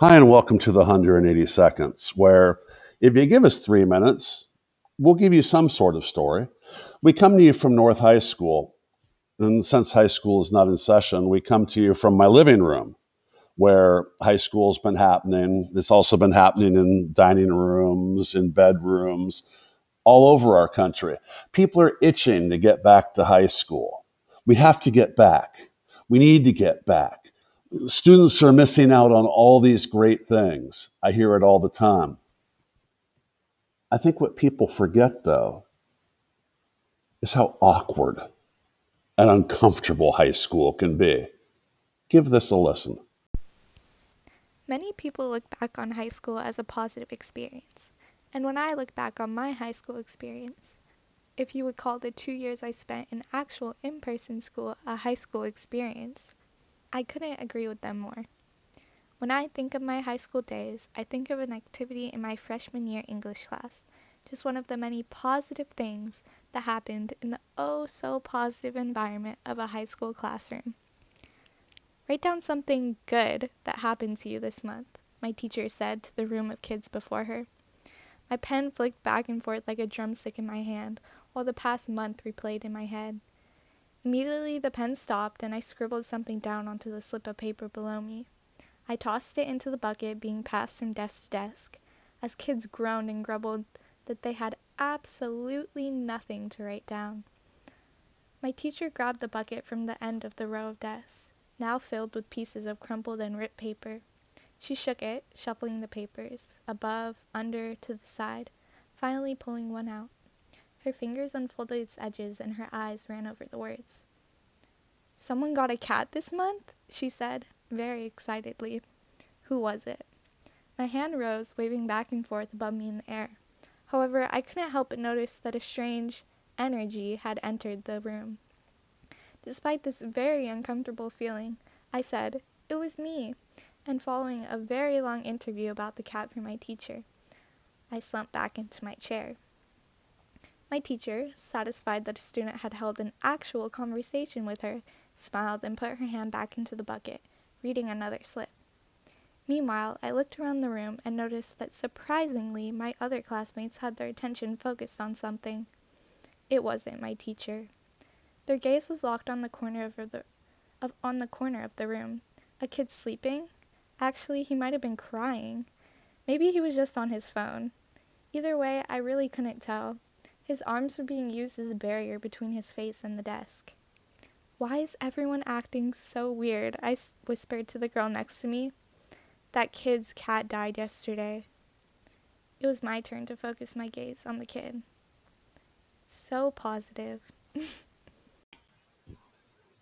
Hi, and welcome to the 180 Seconds, where if you give us three minutes, we'll give you some sort of story. We come to you from North High School, and since high school is not in session, we come to you from my living room, where high school's been happening. It's also been happening in dining rooms, in bedrooms, all over our country. People are itching to get back to high school. We have to get back. We need to get back students are missing out on all these great things. I hear it all the time. I think what people forget, though, is how awkward and uncomfortable high school can be. Give this a listen. Many people look back on high school as a positive experience. And when I look back on my high school experience, if you would call the two years I spent in actual in person school a high school experience, I couldn't agree with them more. When I think of my high school days, I think of an activity in my freshman year English class, just one of the many positive things that happened in the oh so positive environment of a high school classroom. Write down something good that happened to you this month, my teacher said to the room of kids before her. My pen flicked back and forth like a drumstick in my hand, while the past month replayed in my head. Immediately the pen stopped and I scribbled something down onto the slip of paper below me. I tossed it into the bucket being passed from desk to desk, as kids groaned and grumbled that they had absolutely nothing to write down. My teacher grabbed the bucket from the end of the row of desks, now filled with pieces of crumpled and ripped paper. She shook it, shuffling the papers, above, under, to the side, finally pulling one out. Her fingers unfolded its edges and her eyes ran over the words. Someone got a cat this month? she said, very excitedly. Who was it? My hand rose, waving back and forth above me in the air. However, I couldn't help but notice that a strange energy had entered the room. Despite this very uncomfortable feeling, I said, It was me, and following a very long interview about the cat from my teacher, I slumped back into my chair. My teacher, satisfied that a student had held an actual conversation with her, smiled and put her hand back into the bucket, reading another slip. Meanwhile, I looked around the room and noticed that surprisingly my other classmates had their attention focused on something. It wasn't my teacher. Their gaze was locked on the corner of the of, on the corner of the room. A kid sleeping? Actually, he might have been crying. Maybe he was just on his phone. Either way, I really couldn't tell. His arms were being used as a barrier between his face and the desk. Why is everyone acting so weird? I whispered to the girl next to me. That kid's cat died yesterday. It was my turn to focus my gaze on the kid. So positive.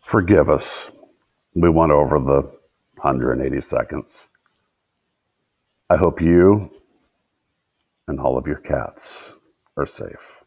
Forgive us. We went over the 180 seconds. I hope you and all of your cats are safe.